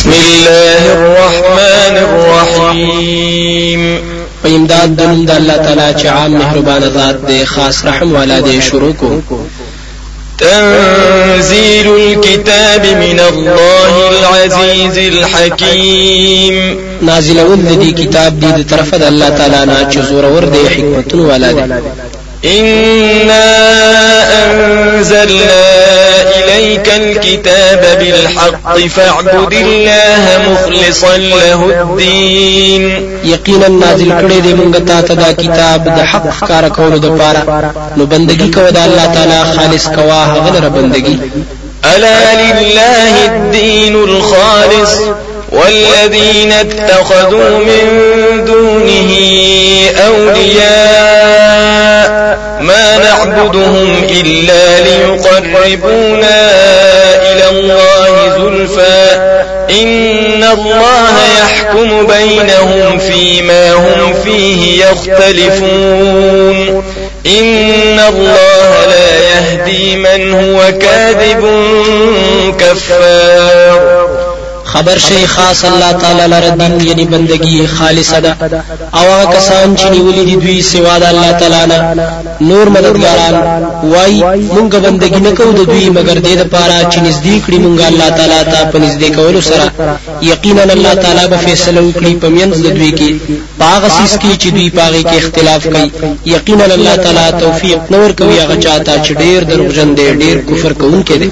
بسم الله الرحمن الرحيم. په امداد د نوم د الله تعالی چې عام مهربان ذات دی خاص رحم والا دی شروع کو. تنزيل الكتاب من الله العزيز الحكيم. نازل ول دي کتاب دی د طرفه د الله تعالی نه چې زور ور دی حکمتونه والا دی إنا أنزلنا إليك الكتاب بالحق فاعبد الله مخلصا له الدين. یقینا نازل کړي دې مونږ ته دا کتاب د حق کار کولو د پاره نو بندگی د الله تعالی خالص کوا هغه بندگی. ألا لله الدين الخالص والذين اتخذوا من دونه أولياء ما نعبدهم إلا ليقربونا إلى الله زلفى. إن الله يحكم بينهم فيما هم فيه يختلفون. إن الله لا يهدي من هو كاذب كفار. خبر شي خاص الله تعالی لره دین یعنی بندگی خالصه ده. او هغه کسان چې نیولې دي دوی سوا د الله تعالی نه. نور مددګاران وای مونږ بندگی نه کوو د دوی مگر دې د پاره چې نږدې کړي مونږ الله تعالی ته په نږدې کولو سره. یقینا الله تعالی به فیصله وکړي په منځ د دوی کې. په هغه څیز کې چې دوی په هغه کې اختلاف کوي. یقینا الله تعالی توفیق نور کوي هغه چاته چې ډیر دروغجن دی ډیر کفر کوونکی دی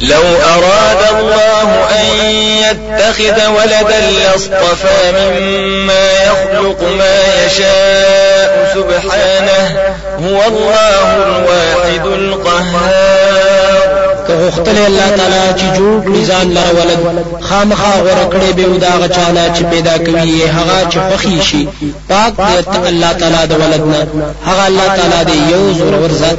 لو أراد الله أن يتخذ ولدا لاصطفى مما يخلق ما يشاء سبحانه هو الله الواحد القهار. که غختل الله تعالی چې جوړ کړی ځان لره ولد خامخا غوړه کړی به ودا غچانا چې پیدا کوي هغه چې فخی شي. پاک دی الله تعالی د ولد نه هغه الله تعالی دی یو زور ور ذات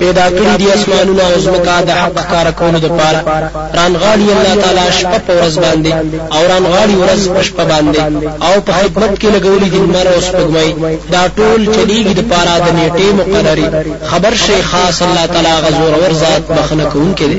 پیدا کړی دي اسمانونه او زمکا د حق کار کولو د پاره رانغاړي الله تعالی شپه په ورځ باندې او رانغاړي ورځ په شپه باندې. او په خدمت کې لګولې دي نمر او سپوږمۍ دا ټول چلیږي د پاره د نیټه مقرري خبر شي خاص الله تعالی هغه زورور ذات بخښنه کوونکې دي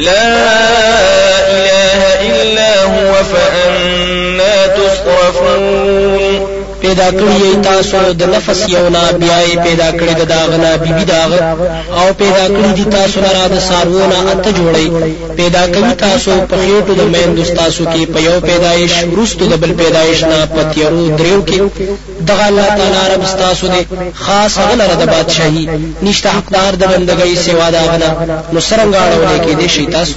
لا پیدا کړی تاسو د نفس یو نه بیا پیدا کړی د داغنا بیبي داغ. او پیدا کړی دي تاسو لرا د سارونه اته جوړي پیدا کوي تاسو په خېټو د مین تاسو کې په یو پیدایش ورستو د بل پیدایش نه پتیرو دریو کې. دغه الله تعالی رب تاسو دې خاص غلره د بادشاہي نشته حقدار د بندګۍ سوا داغنا نو سرنګ اړولې کې دې شي تاسو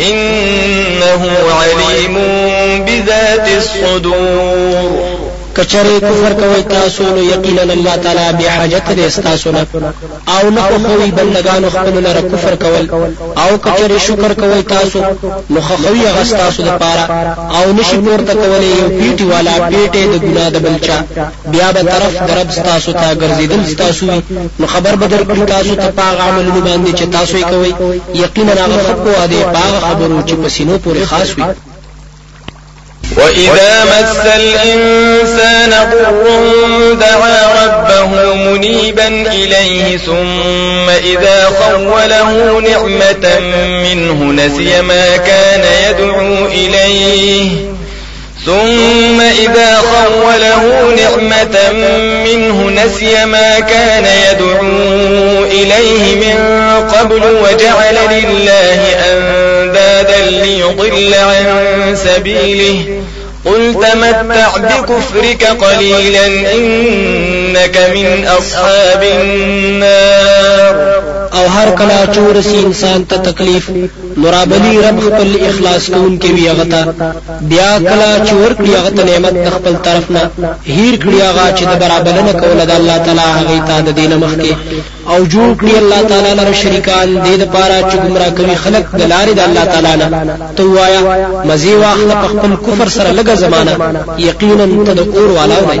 إنه عليم بذات الصدور. کچره کفر کوي تاسو نو یقینا الله تعالی به حاجت دې تاسو نه او نه خوي بندگانو خپل لره کفر کول. او کچره شکر کوي تاسو نو خوي هغه تاسو د پاره او نشي پورته کولای یو پیټي والا پیټه د ګنا د بلچا. بیا به طرف درب تاسو ته ګرځیدل تاسو نو خبر بدر کړ تاسو ته پاغ عملونه باندې چې تاسو یې کوي یقینا هغه خپل دې پاغ خبرو چې پسینو پورې خاص وي وإذا مس الإنسان ضر دعا ربه منيبا إليه ثم إذا خوله نعمة منه نسي ما كان يدعو إليه. ثم إذا خوله نعمة منه نسي ما كان يدعو إليه من قبل وجعل لله أندادا ليضل عن سبيله. قل تمتع بكفرك قليلا إنك من أصحاب النار. او هر کلا چورسی انسان ته تکلیف نورابلی رب خپل اخلاص کون کې وی غتا بیا کلا چور کړی غته نعمت خپل طرف نه هیر کړی هغه چې د برابر نه کول د الله تعالی هغه ته د دین مخ کې او جوړ کړی الله تعالی لپاره شریکان دې د پاره چې گمراه کوي خلق د لارې د الله تعالی نه. تو وایا مزي واخله خپل کفر سره لګه زمانہ یقینا اور والا دی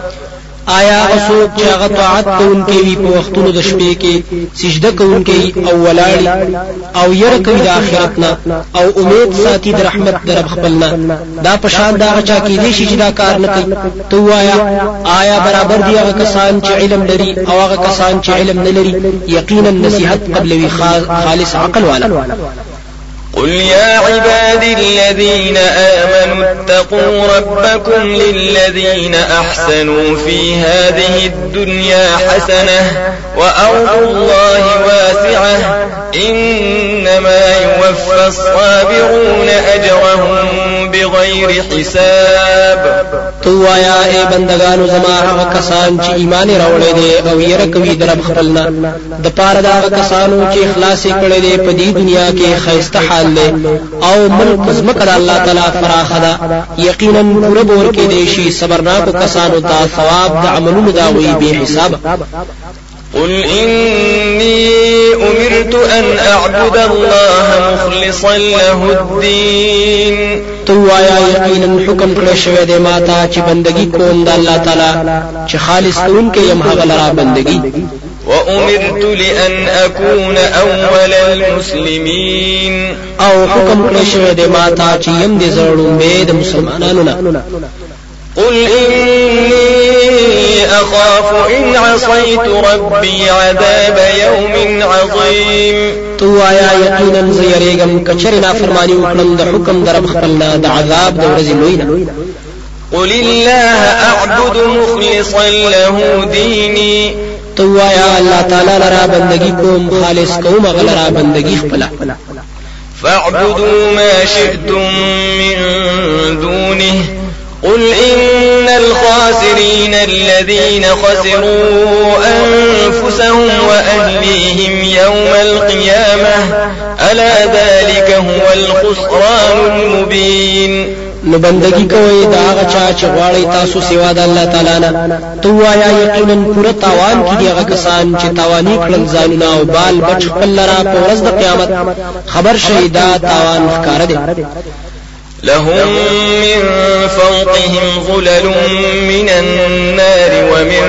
آیا هغه څوک چې هغه طاعت کوونکي وي په وختونو د شپې کې سجده کوونکي او ولاړ وي او ویره کوي د آخرت نه او امید ساتي د رحمت د رب خپل نه دا په شان د هغه چا کې دي چې دا کار نه کوي. تو وایا آیا برابر دي هغه کسان چې علم لري او هغه کسان چې علم نه لري؟ یقینا نصيحت قبلوي خالص عقل والا. قل يا عبادي الذين آمنوا اتقوا ربكم للذين أحسنوا في هذه الدنيا حسنة وأرض الله واسعة إنما يوفى الصابرون أجرهم بغير حساب. تو وایا اے بندگانو زما هغه کسان چې ایمان راوړی دي او یې رکوي در خپلنا د پاره دا کسانو چې اخلاص کړی دي په دې دنیا کې خیسته حال دی. او ملک زمکه د الله تعالی فراخه ده. یقینا پوره به ورکړې شي صبرناکو کسانو ته ثواب د عملونو د دوی بې حسابه قل إني أمرت أن أعبد الله مخلصا له الدين. تو وایا یقینا حکم کړی شوی دی ماته چې بندگی کوم د الله تعالی چې خالص کون کې يم هغه لرا بندگی وأمرت لأن أكون أول المسلمين. او حکم کړی شوی دی ماته چې يم دې زه ړومبې د مسلمانانو نه قل إني أخاف إن عصيت ربي عذاب يوم عظيم. تو آیا یقینا زه یریږم کچرې نافرمانی وکړم د حکم د رب خپل نه د عذاب د ورځې لوی قل الله أعبد مخلصا له ديني. تو آیا الله تعالی لرا بندگی کوم خالص کوم هغه لرا بندگی خپل فاعبدوا ما شئتم من دونه. قل إن الخاسرين الذين خسروا أنفسهم وأهليهم يوم القيامة ألا ذلك هو الخسران المبين نو بندگی کوي د هغه چا چې غواړي تاسو سیوا د الله تعالی نه تو وایا یقینا پوره تاوان کې هغه کسان چې تاوانی کړل ځانونه او بال بچې خپل را په ورځ د قیامت. خبر شئ دا تاوان ښکار دي لهم من فوقهم ظلل من النار ومن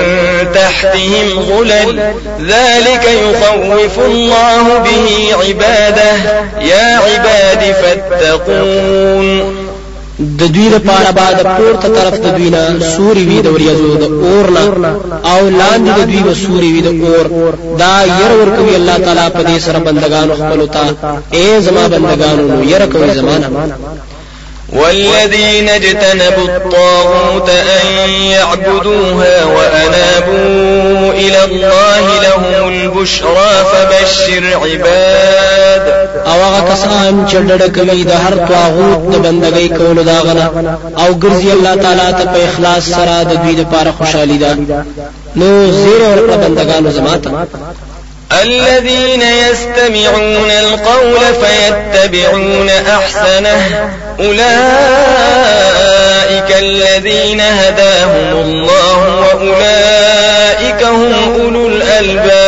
تحتهم ظلل. ذلك يخوف الله به عباده. يا عباد فاتقون. د دوی لپاره به د پورته طرف د دوی نه سوري وي د وریځو د اور نه. او لاندې د دوی به سوري وي د اور. دا ير ور کوي الله تعالی په دې سره بندگانو خپل ته. اے زما بندگانو نو ير کوي زمانہ والذين اجتنبوا الطاغوت أن يعبدوها وأنابوا إلى الله لهم البشرى فبشر عباد. أو هغه کسان چې ډډه کوي د هر طاغوت د بندګۍ کولو داغنه أو ګرځي الله تعالی ته په اخلاص سره د دوی لپاره خوشحالي ده نو زیرې ورکړه بندگانو زماته الذين يستمعون القول فيتبعون أحسنه. أولئك الذين هداهم الله وأولئك هم أولو الألباب.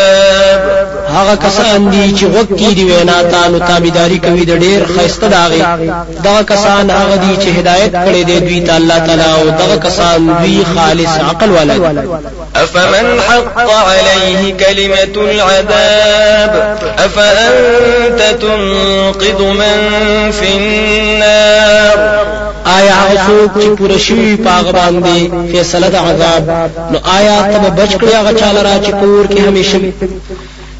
هغه کسان دي چې غوږ کیږدي وینا ته نو تابعداري کوي د ډیر ښایسته د هغه دا کسان هغه دي چې هدایت کړي دي دوی ته الله تعالی او دا کسان دوی خالص عقل والا دي. أفمن حق عليه كلمة العذاب؟ أفأنت تنقذ من في النار؟ آیا هغه څوک چې پوره شوی پاغ باندې فیصله د عذاب؟ نو آیا ته بچ کړی هغه چاله را چې کور کې همیشه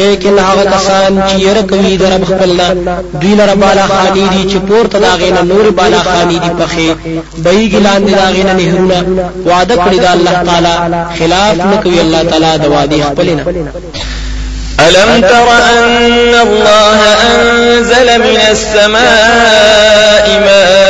لیکن هغه کسان چې یره کوي د رب خپلنا دوی لره بالا خانی دي چې پورته داغې نه نور بالا خانی دي پخې. بې ګلان دي داغې نه نهرونه. وعده کړی دا الله تعالی خلاف نه الله تعالی د وعده خپلنا ألم تر أن الله أنزل من السماء ماء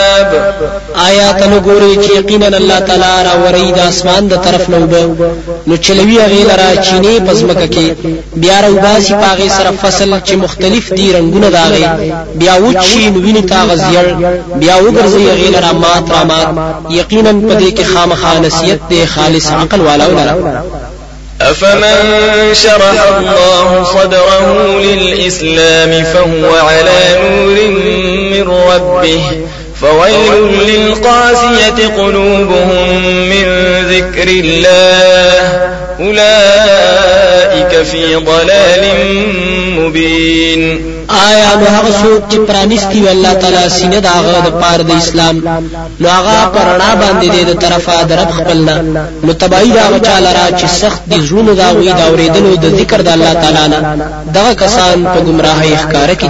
آیات نو ګوري چې یقینا الله تعالی را وري د اسمان د طرف نو به نو چلوي هغه لرا چینه پزمکه کې. بیا راو باسي پاغه سره فصل چې مختلف دي رنگونه داغه بیا وچی نو ویني تا غزير بیا وګرځي هغه لرا مات را مات. یقینا پدې کې خامخا نصیحت دی خالص عقل والا ولرا أفمن شرح الله صدره للإسلام فهو على نور من ربه فويل للقاسية قلوبهم من ذكر الله. أولئك في ضلال مبين. آیا نو هغه څوک چې پرانیستی الله تعالی سینه دا هغه د پاره د اسلام؟ نو هغه په رڼا باندې د طرفه د رب خپل نه نو تباهي ده هغه چا لره چې سخت دي زړونو دا وی دا اوریدلو د ذکر د الله تعالی نه. دغه کسان په گمراهی ښکاره کې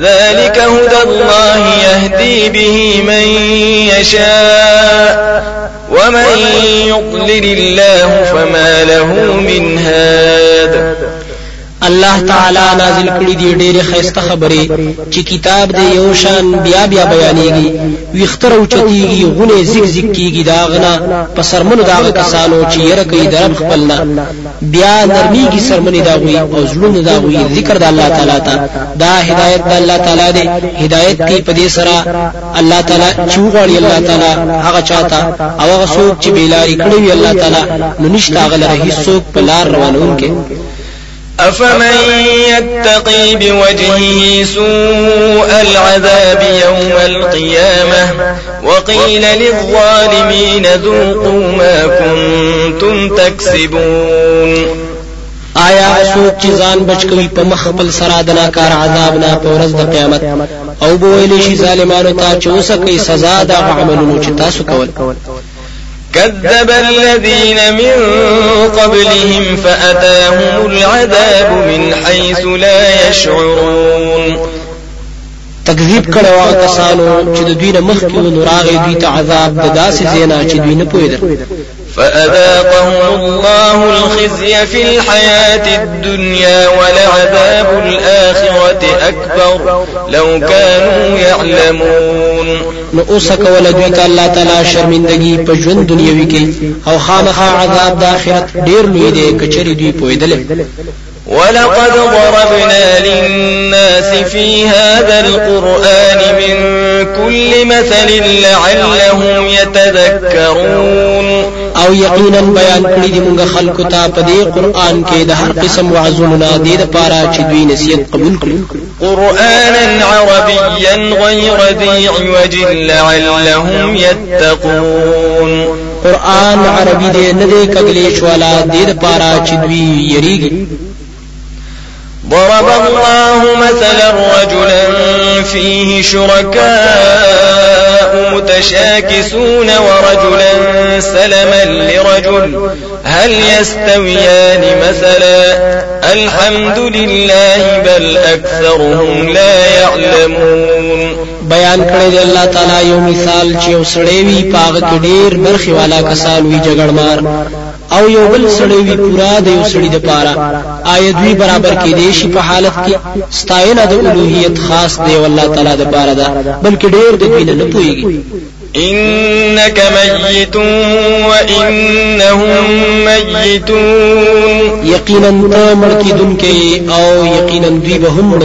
ذلك هدى الله يهدي به من يشاء. ومن يضلل الله فما له من هاد. الله تعالی نازل کړي دي ډېرې خيسته خبرې چې کتاب دې یو شان بیا بیا بیانېږي. ویختر او چتیږي غونه زیګ زیګ کیږي داغنا په سرمنو داغه کسانو چې ير کوي درب خپلنا بیا نرميږي سرمنې داغوي او زړونو داغوي ذکر د الله تعالی ته. دا هدایت د الله تعالی دی. هدایت کی په دې سره. الله تعالی چوغړی الله تعالی هغه چاته او هغه څوک چې بیلاری کړی وي الله تعالی نو نشته هغه لره هیڅ څوک په لار روانوونکی أفمن يتقي بوجهه سوء العذاب يوم القيامة؟ وقيل للظالمين ذوقوا ما كنتم تكسبون. آیا څوک چې ځان بچ کوي په مخ خپل سره د ناکار عذاب نه په ورځ د قیامت؟ أو به ویل شي ظالمانو ته چې اوسه کوي سزا د عملونو چې تاسو کول. كذب الذين من قبلهم فأتاهم العذاب من حيث لا يشعرون. تکذیب کړه هغه کسانو چې د دوی نه مخکې نو راغی دوی ته عذاب د داسې زینا چې دوی نه پوهېدل. فأذاقهم الله الخزي في الحياة الدنيا ولعذاب الآخرة أكبر. لو كانوا يعلمون. نو اوس کول دوی ته الله تعالی شرمندگی په ژوند دنیوي کې او خامخا عذاب د آخرت ډیر لوی دی کچری دوی پوهېدل ولقد ضربنا للناس في هذا القرآن من كل مثل لعلهم يتذكرون. أو یقینا بیان کړی دی موږ خلکو ته په دې قرآن کې د هر قسم وعظونو نه د لپاره چې دوی نصیحت قبول کړي. قرآنا عربيا غير ذي عوج لعلهم يتقون. قرآن عربي دې نه دې کګلې شوالا دې پارا چې دوی یریږي ضرب الله مثلا رجلا فيه شركاء متشاكسون ورجلا سلما لرجل. هل يستويان مثلا؟ الحمد لله بل أكثرهم لا يعلمون. بیان کړی دی الله تعالی یو مثال چې یو سړی وي پاغه کې ډیر برخي والا کسان وي جګړمار. او یو بل سړی وي پورا د یو سړي د پاره. آیت وی برابر کې دی شي په حالت کې؟ ستاینه د الوهیت خاص د الله تعالی د پاره ده. بلکې ډیر د دین نه پويږي إنك ميت وإنهم ميتون. يقينا مړ کیدونکې او یقینا دوی به هم مړ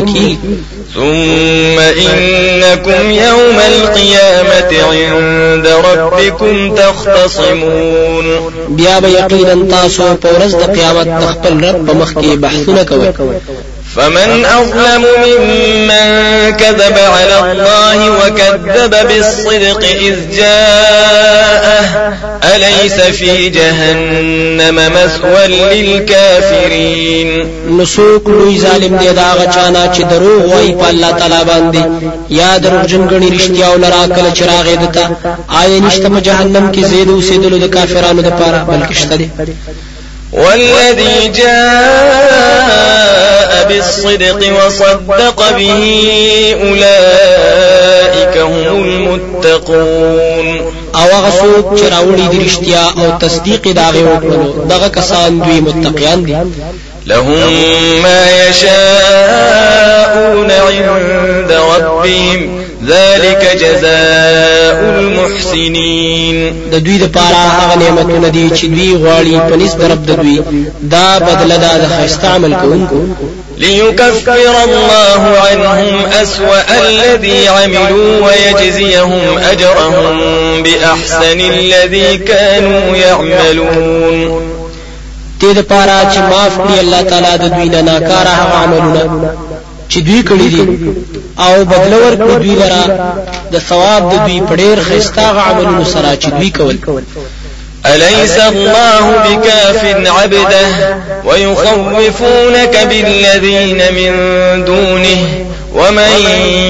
ثم إنكم يوم القيامة عند ربكم تختصمون. بیا به یقینا تاسو په ورځ د قیامت خپل رب په مخ کې بحثونه کوئ فمن أظلم ممن كذب على الله وكذب بالصدق إذ جاءه أليس في جهنم مثوى للكافرين؟ نو څوک لوی ظالم دی د هغه چا نه چې دروغ وای په الله تعالی باندې. یا دروغجن ګڼي رښتیاوو لره کله چې راغی ده ته آیا نشته جهنم کې زیدو سیدلو د کافرانو لپاره بلکې شته والذي جاء بالصدق وصدق به أولئك هم المتقون. أو هغه څوک چې راوړي د رښتیا أو تصدیق داغه وکړو دغه کسان دوی متقیان دي. لهم ما يشاءون عند ربهم. ذلك جزاء المحسنين. د دوی د پاره هغه نعمتونه دي چې دوی غواړي په نسبت رب د دوی. دا بدله ده د خیسته عمل کوونکو. ليكفر الله عنهم أسوأ الذي عملوا ويجزيهم أجرهم بأحسن الذي كانوا يعملون. دې د پاره چې معاف کړي الله تعالی د دوی نه ناکاره عملونه چې دوی کړی دي؟ أو بدل ورکړي دوی لرا د ثواب د دوی په ډېر خستا عملونو سره چې دوی کول. أليس الله بكاف عبده ويخوفونك بالذين من دونه؟ ومن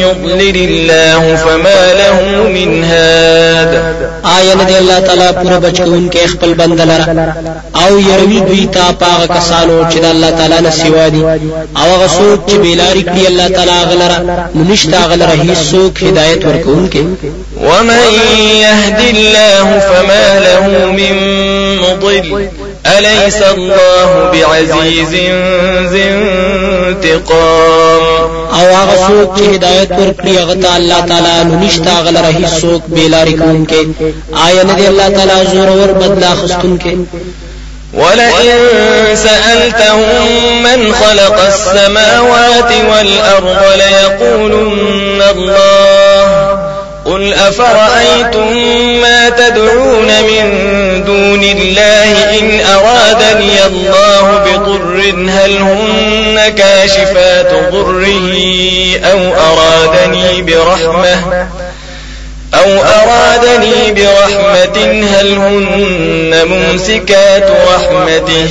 يضلل الله فما له من هاد آیا نه دی الله تعالی پورا بچون کې خپل بندلره أو يروي دوی تا پاغه کسانو چې د الله تعالی نه سیوا دي أو هغه څوک چې بیلاری کړی الله تعالی غلره نشتا غلره هیڅ څوک هدایت ورکون کې ومن يهد الله فما له من مضل أليس الله بعزيز ذي انتقام؟ أو هغه څوک چې هدایت ورکړي هغه ته الله تعالی نو نشتا غلره هیڅ څوک بیلاری کوونکې آیا نه دی الله تعالی زور ور بدلا خستونکې ولئن سألتهم من خلق السماوات والأرض ليقولن الله قل أفرأيتم ما تدعون من دون الله إن أرادني الله بضر هل هن كاشفات ضره أو أرادني برحمة أو أرادني برحمة هل هن ممسكات رحمته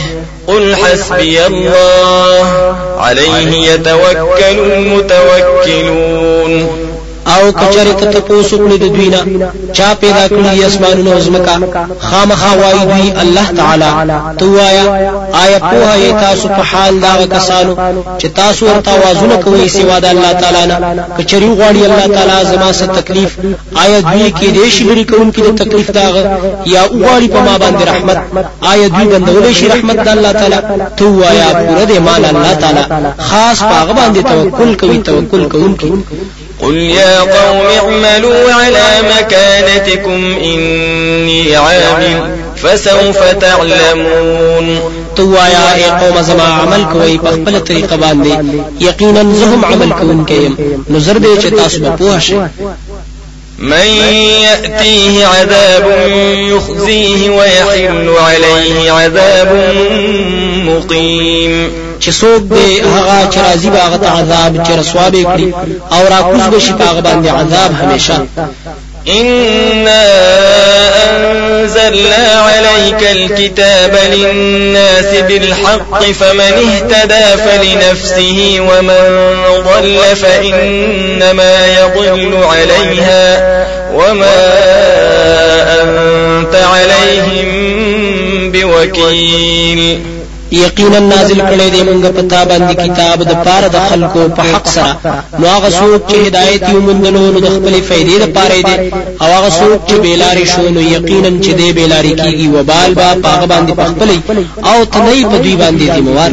قل حسبي الله عليه يتوكل المتوكلون او کچره کته پوسو کړی د دوینا چا پیدا کړی اسمانونو او زمکا خامخا وای دوی الله تعالی. توایا آیا په هي تاسو په حال دا کسانو چې تاسو ورته وازونه کوي سیوا د الله تعالی نه؟ کچری غواړي الله تعالی زما سره تکلیف؟ آیا دوی کې دې شګری کوم کې د تکلیف دا یا غواړي په ما باندې رحمت؟ آیا دوی بندولې شي رحمت د الله تعالی؟ توایا پوره دې مال الله تعالی. خاص پاغه باندې توکل کوي توکل کوونکی قل يا قوم اعملوا على مكانتكم إني عامل فسوف تعلمون توایا اے قوم زما عمل کوي په خپل طریقه باندې یقینا زهم عمل نو زر دې چې تاسو به پوه شئ من يأتيه عذاب يخزيه ويحل عليه عذاب مقيم چې څوک دې هغه چې راضي باغ ته عذاب چې رسوا به کړی أو را کوز بشي باغ باندې عذاب همیشه. إنا أنزلنا عليك الكتاب للناس بالحق فمن اهتدى فلنفسه ومن ضل فإنما يضل عليها وما أنت عليهم بوكيل. یقینا نازل کړي دی موږ په تا باندې کتاب د پاره د خلکو په حق سره. نو هغه څوک چې هدایت یې ومندلو نو د خپل فائدې لپاره دی. او هغه څوک چې بیلاری شو نو یقینا چې دی بیلاری کیږي. وبال به په هغه باندې پخپلې او تنه په دوی باندې دی موال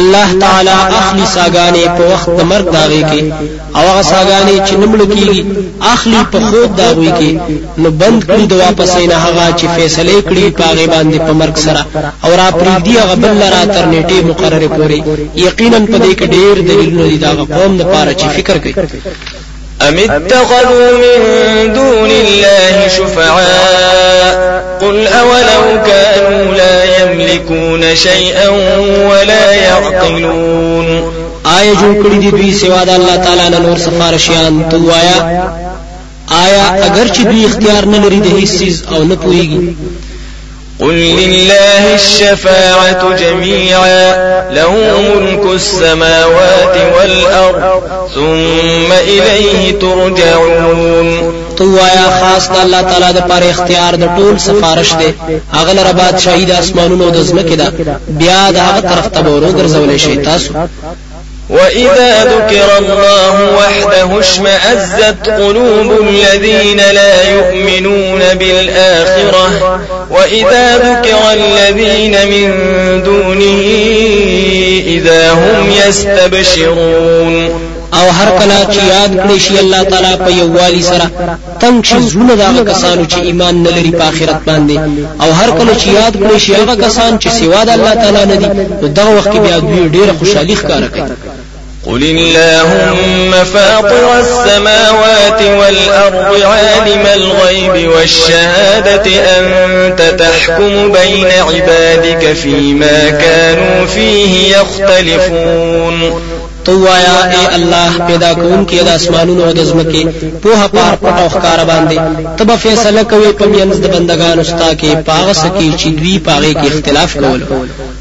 الله تعالی اخلی ساګانې په وخت د مرګ داږي کې. او هغه ساګانې چې نمړ کیږي اخلی په خوب داږي کې. نو بند کړي د واپسۍ نه هغه چې فیصله کړي په هغه باندې په مرګ سره. او پریږدي هغه بل را تر نیټه مقرره پوري یقینا په دې کې ډېر دلیلونه دي دا قوم د پاره چې فکر کوي أم اتخذوا من دون الله شفعاء قل أولو كانوا لا يملكون شيئا ولا يعقلون آیا جوړ کړی دي دوی سوا د الله تعالی نور سفارشیان تو آیا آیا اگر چې دوی اختیار نه لري د أو نه قل لله الشفاعة جميعا له ملك السماوات والأرض ثم إليه ترجعون. تو آیا خاص د الله تعالی د پر اختیار د ټول سفارش دی. هغه لره بعد شهید آسمانونو د زمکه ده. بیا د هغه طرف ته ورو ګرځولې شي تاسو. وإذا ذكر الله وحده اشمأزت قلوب الذين لا يؤمنون بالآخرة وإذا ذكر الذين من دونه إذا هم يستبشرون أو هر کله چې یاد کړی شي الله تعالی په یووالي سره تنگ شي زړه دا کسانو چې ایمان نه لري په آخرت باندې. او هر کله چې یاد کړی شي هغه کسان چې سوا د الله تعالی نه دي نو دغه وخت بیا دوی ډېر خوشحالي ښکارا کوي. قل اللهم فاطر السماوات والأرض عالم الغيب والشهادة أنت تحكم بين عبادك فيما كانوا فيه يختلفون تو وایا اے الله پیدا کوونکې د اسمانونو او د زمکه په پار پټ أو ښکار باندې تب فیصله کوي په مینځ د بندگانو ستا کې پاغه سکی چې دوی پاغه کې اختلاف کول۔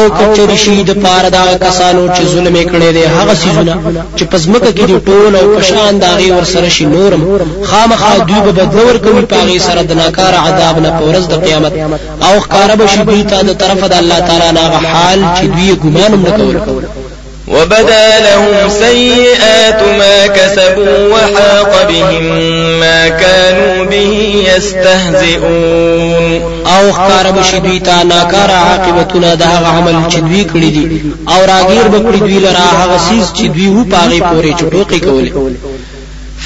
او کچیرې شي د پاره دا کسانو چې ظلم کړي دي هغه سيزونه چې په زمکه کې دی ټول او په شان د هغې ور سره شي نور هم خامخا دوی به بدل ورکوي په هغې سره د ناکار عذاب نه په ورځ د قیامت. او به شي دوی ته د طرف د الله تعالی نه حال چې دوی ګمان نه کول وبدا لهم سيئات ما كسبوا وحاق بهم ما كانوا به يستهزئون. او ښکاره به شي ته ناکاره عاقبتونه د عمل چې دوی أو راګیر بکړي دوی لره هغه سیس چې دوی وو پاغي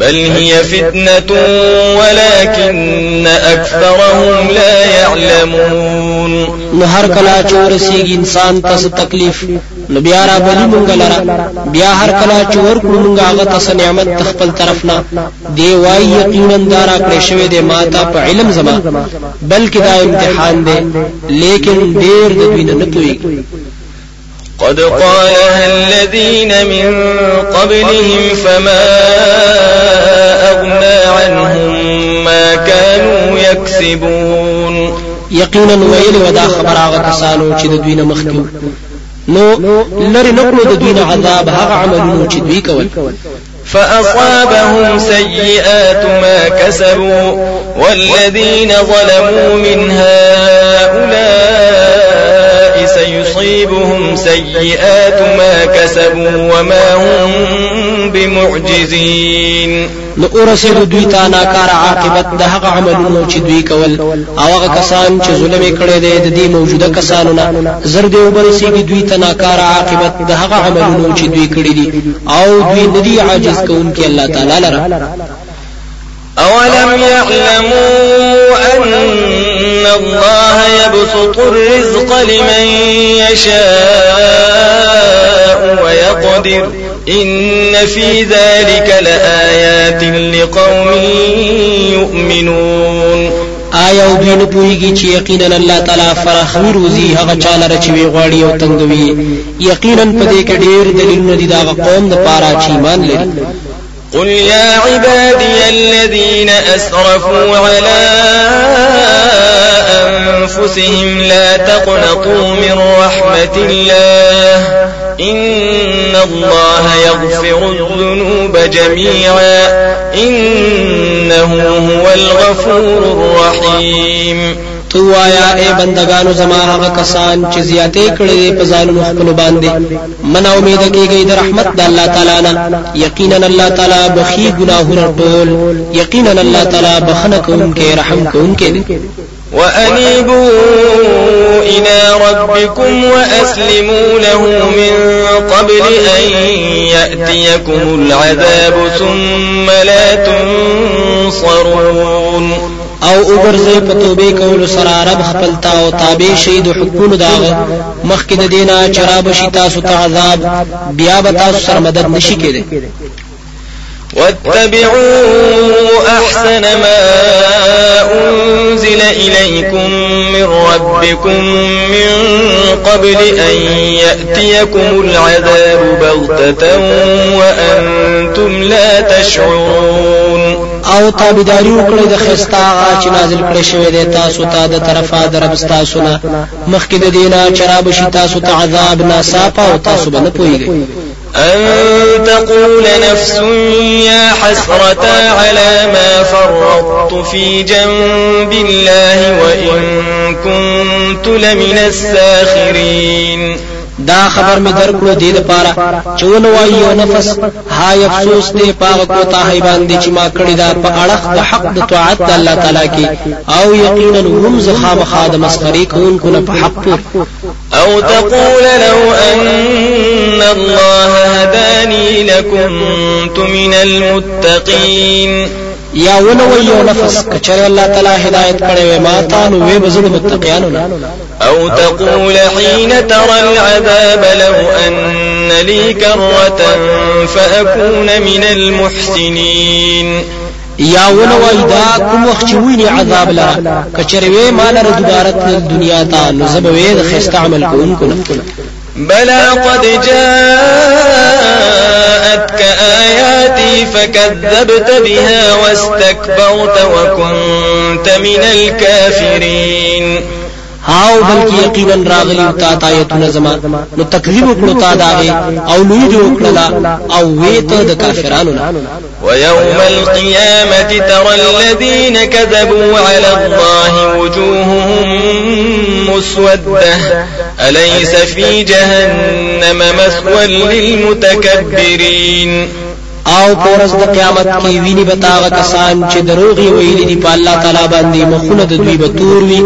بل هي فتنة ولكن أكثرهم لا يعلمون. نو هر کلا چور سیږي انسان تاسو تکلیف نو بیا را بلی مونږ لرا بیا هر کلا چور کړو مونږ هغه تاسو نعمت خپل طرف نه. دی وای یقینا دارا کړی شوی دی ماته په علم زما. بلکې دا امتحان دی لیکن ډیر د دوی نه پوهیږي قد قالها الذين من قبلهم فما أغنى عنهم ما كانوا يكسبون. یقینا ویلې وه دا خبر هغه کسانو چې د دوی نه مخکې نو لرې نه کړو د دوی نه عذاب هغه عملونه چې دوی کول. فأصابهم سيئات ما كسبوا والذين ظلموا من هؤلاء سيصيبهم سيئات ما كسبوا وما هم بمعجزين. نو ورسېد دوی ته ناکار عاقبت د هغه عملونو چې دوی کول. أو هغه کسان چې ظلم کړي دي د دې موجوده کسانو نه زر دی وبرسېږي دوی ته ناکار عاقبت د هغه عملونو چې دوی کړي دي آو دوی ندي عاجز کوونکي الله تعالی لره أولم يعلموا أن الله يبسط الرزق لمن يشاء ويقدر إن في ذلك لآيات لقوم يؤمنون آیا او دوی نه پوهیږي چې یقینا الله تعالی فرخوي روزي هغه چاله رچوي غواړي او تنګوي یقینا په دې کې ډېر دلیلونه دي دا قوم د پاره چې ایمان لري. قل يا عبادي الذين أسرفوا على أنفسهم لا تقنطوا من رحمة الله إن الله يغفر الذنوب جميعا إنه هو الغفور الرحيم. تو وایا اے بندگانو زما هغه کسان چې زیاتې کړې په ځانونو خپل باندې. مه نا امید کېږي د رحمت د الله تعالی نه. یقینا الله تعالی بخښي ګناهونه ټول. یقینا الله تعالی بخښنه کوونکې رحم کوونکې وأنيبوا إلى ربكم وأسلموا له من قبل أن يأتيكم العذاب ثم لا تنصرون. أو وګرځي په توبې کولو سره رب خپل تا أو تابع شي د حکمونو داغه مخکې د دینه چراب شي تاسو ته عذاب بیا به تاسو سره مدد نشي کېده واتبعوا أحسن ما أنزل إليكم من ربكم من قبل أن يأتيكم العذاب بغتة وأنتم لا تشعرون. أو تابعداري وکړئ د خستا هغه چې نازل کړی شوی دی تاسو ته د طرفه د رب تاسو نه. مخکې د دینه چراب شي تاسو ته عذاب ناصافه أو تاسو به نه پوهیږئ أن تقول نفس يا حسرة على ما فرطت في جنب الله وإن كنت لمن الساخرين دا خبر می درکړو دې لپاره چې ونه وایي یو نفس هاي افسوس دې پاغه کو ته هي باندې چې ما کړی دا په اړه د حق د طاعت الله تعالی کې. او یقینا هم زخام خاد مسخري کوونکو نه په حق أو تقول لو أن الله هداني لكنت من المتقين یا وی یو نفس کچره الله تعالی هدایت کړي ما تا نو وی بزړو متقینانو نه. أو تقول حين ترى العذاب لو أن لي كرة فأكون من المحسنين. یا وای دا کوم وخت چې ویني عذاب لرا کچره وی مال ر دوباره تل دنیا ته نو زبوي د خسته عمل کوونکو نه. بلى قد جاءتك آياتي فكذبت بها واستكبرت وكنت من الكافرين. هاو بلکې یقینا راغلی تا تا آیتونه زما نو تکذیب وکړو تا داغه أو لوی دی أو وې ته د کافرانو نه ويوم القيامة ترى الذين كذبوا على الله وجوههم مسودة. أليس في جهنم مثوى للمتكبرين؟ او پورز د قیامت کې ویني بتاغه کسان چې دروغي ویلي دي په الله تعالی باندې مخونه د دوی به تور وي.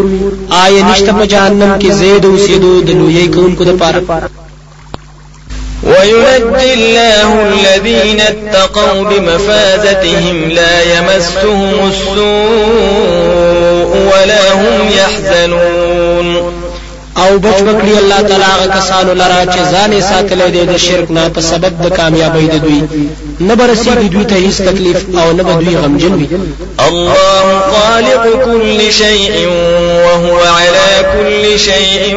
آیا نشته په جهنم کې زید او سیدو د لوی کونکو د پاره وينجي الله الذين اتقوا بمفازتهم لا يمسهم السوء ولا هم يحزنون او او به بچ کړي الله تعالی هغه کسانو لرا چې ځان ساتل دي د شرک نه په سبب د کامیابی د دوی. نه به رسېږي دوی ته هیڅ تکلیف او نه دوی غمجن وي. الله خالق كل شيء وهو على كل شيء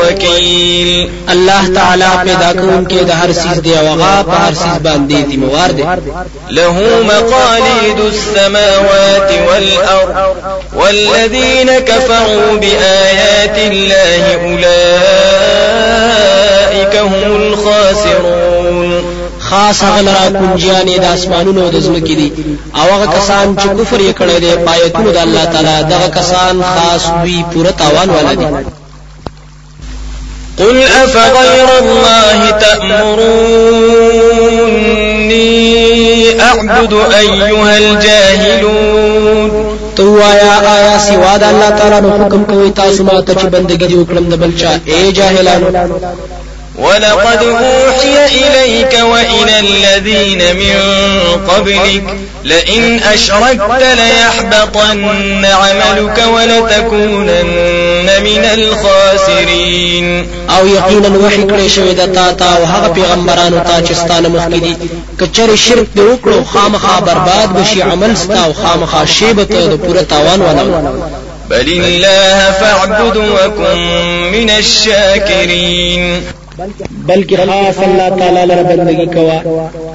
وكيل. الله تعالی پیدا کوونکی د هر څیز دی او هغه په هر څیز باندې ذمہوار دی. له مقاليد السماوات والأرض والذين كفروا بآيات الله أولئك هم الخاسرون خاص هغه را کنجیانې د اسمانونو د ځمکې دي. او هغه کسان چې کفر یې کړی دی پایتونو د الله تعالی دغه کسان خاص دوی پوره تاوان والا دي قل أفغير الله تأمروني أعبد أيها الجاهلون تو آیا آیا سوا د الله تعالی نو حکم کوي تاسو ما ته چې بندګي وکړم د بل چا، اے جاهلانو ولقد أوحي إليك وإلى الذين من قبلك. لئن أشركت ليحبطن عملك ولتكونن من الخاسرين. أو یقینا وحی کړی شوی د تا تا أو هغه پیغمبرانو ته چې ستانه مخکې دي کچره شرک دی وکړو خامخا برباد بشي عمل ستا أو خامخا شیبته د پوره تاوان ولا بل الله فاعبد وكن من الشاكرين. بلکې خاص الله تعالی لپاره بندگی کوا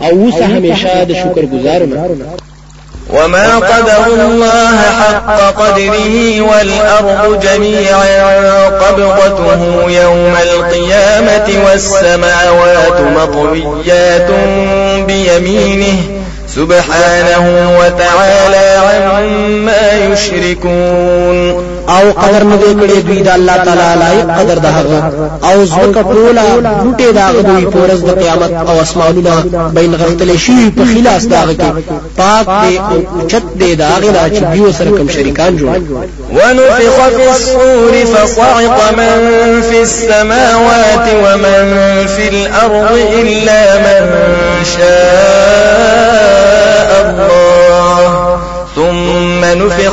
أو اوسه همیشه د شکر گزارونه وما قدر الله حق قدره والأرض جميعا قبضته يوم القيامة والسماوات مطويات بيمينه سبحانه وتعالى عما يشركون. أو قدر نه کړي دوی د الله تعالی لایق قدر ده أو زکه ټوله بوټي دا دوی پورز د قیامت أو اسمانونه بین غختل شي په خلاص داغه کې. پاک دی أو چت دی دا غلا چې دیو سره کوم شریکان جوړ ونفخ في الصور فصعق من في السماوات ومن في الأرض إلا من شاء.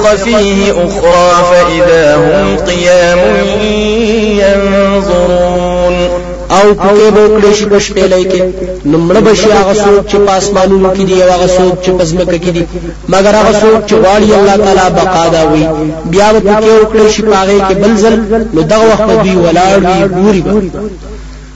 ثم نفخ فيه أخرى فإذا هم قيام ينظرون. او پکې به کړی شي پښپېلې کې نمړه بشي هغه څوک چې پاسمانونو کې دی او هغه څوک چې پزمکه کې دی. مګر هغه څوک چې غواړي الله تعالی بقا دا وي بیا به پکې وکړي شي پاغه کې بل ځل نو دغه وخت دوی ولاړ وي ګوري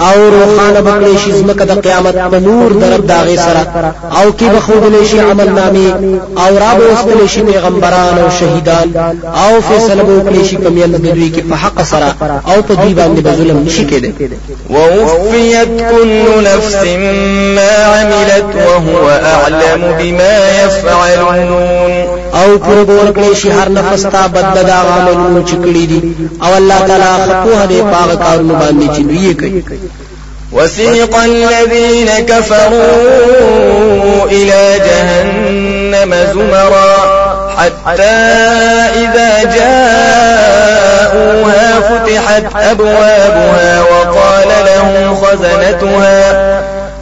او روخانه بکړي شي زمکه د قیامت په نور درب داغه سره. او کې بخودل شي عمل نامي او را بوستل شي پیغمبران او شهیدان. او فیصله وکړي شي په میند د دوی کې په حق سره او په دوی باندې به ظلم نشي کېده ووفيت كل نفس ما عملت وهو أعلم بما يفعلون أو پر بور کړي شي هر نفس تا بدل دا عملونه چې کړی دي. أو الله تعالی خپوه دې پاغ کارونه باندې چې دوی کوي. وسيق الذين كفروا إلى جهنم زمرا حتى إذا جاءوها فتحت أبوابها وقال لهم خزنتها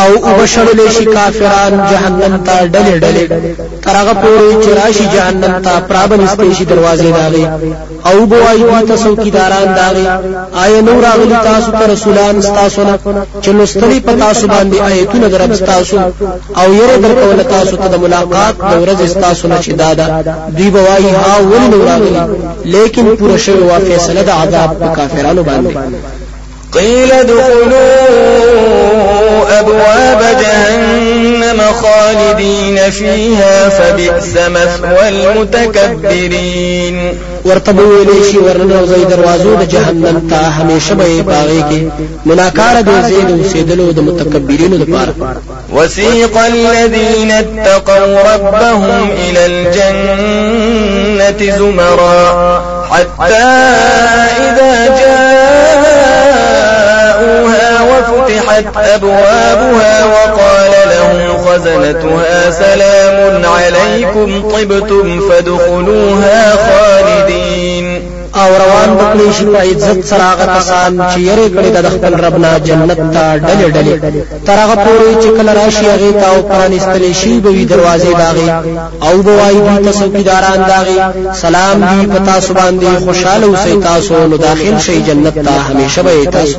او وبشړل شي کافران جهنم ته ډلې ډلې. ترغه پورې چې راشي جهنم ته پرابنستې شي دروازې داغي او بوای دي تاسو کیداران داغي آیا نو راغلي تاسو ته رسولان تاسو نه؟ چې لستري په تاسو باندې آیتونه درب تاسو او یره درکول تاسو ته د ملاقات د ورځ تاسو نه چې دادا دوی بوای ها ول نو راغلي؟ لیکن پوره شوی وا فیصله د عذاب په کافرانو باندې. قيل ادخلوا أبواب جهنم خالدين فيها فبئس مثوى المتكبرين. ورته ویلې شي ورننه زې دروازو د جهنم ته همیشه به باغې کې. مناکار دې زید اوسېدلو د متکبرینو لپاره وسيق الذين اتقوا ربهم إلى الجنة زمرا حتى إذا جاءوها وفتحت أبوابها وقال لهم خزنتها سلام عليكم طبتم فادخلوها خالدين. أو روان بکلی شي په عزت سره هغه کسان چې یری کړي د خپل ربنا جنت ته ډلې ډلې تر هغه پورې چې کله راشي هغه ته أو پرانستل شي به دروازې داغي أو بوای دي تاسو کیداران داغي سلام دی پتا سبحان دی خوشاله اوسئ تاسو نو داخل شي جنت ته همیشه به تاسو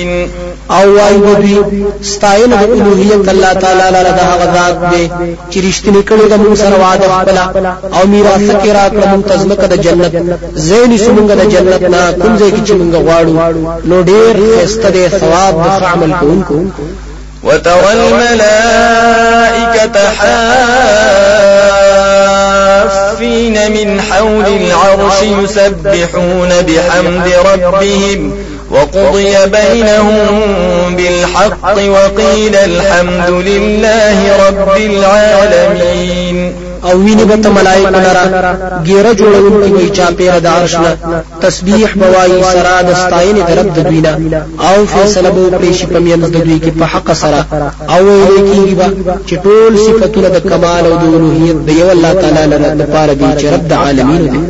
او وای بدوی ستاینه د الوهیت الله تعالی لره د هغه ذات دی چې رښتینی کړي د موږ سره وعده خپل او میراث کې راکړه موږ تزمکه د جنت. زین سمونګه د جنت نه کوم ځای کې چې موږ غواړو. نو ډیر خسته دی ثواب د عمل کوونکو وترى الملائكة حافين من حول العرش يسبحون بحمد ربهم وقضي بينهم بالحق وقيل الحمد لله رب العالمين. او ویني به ملائکه لرا ګیره جوړون کی وی چا پیر د عرش نه تسبیح بوای سرا د ستاین د رب د دوینا او فیصله بو کړی شي په میند د دوی کې په حق سره او ویل کیږي با چې ټول صفاتونه د کمال او د اولوہیت د یو الله تعالی لره د پاره دي چې رب د عالمین دی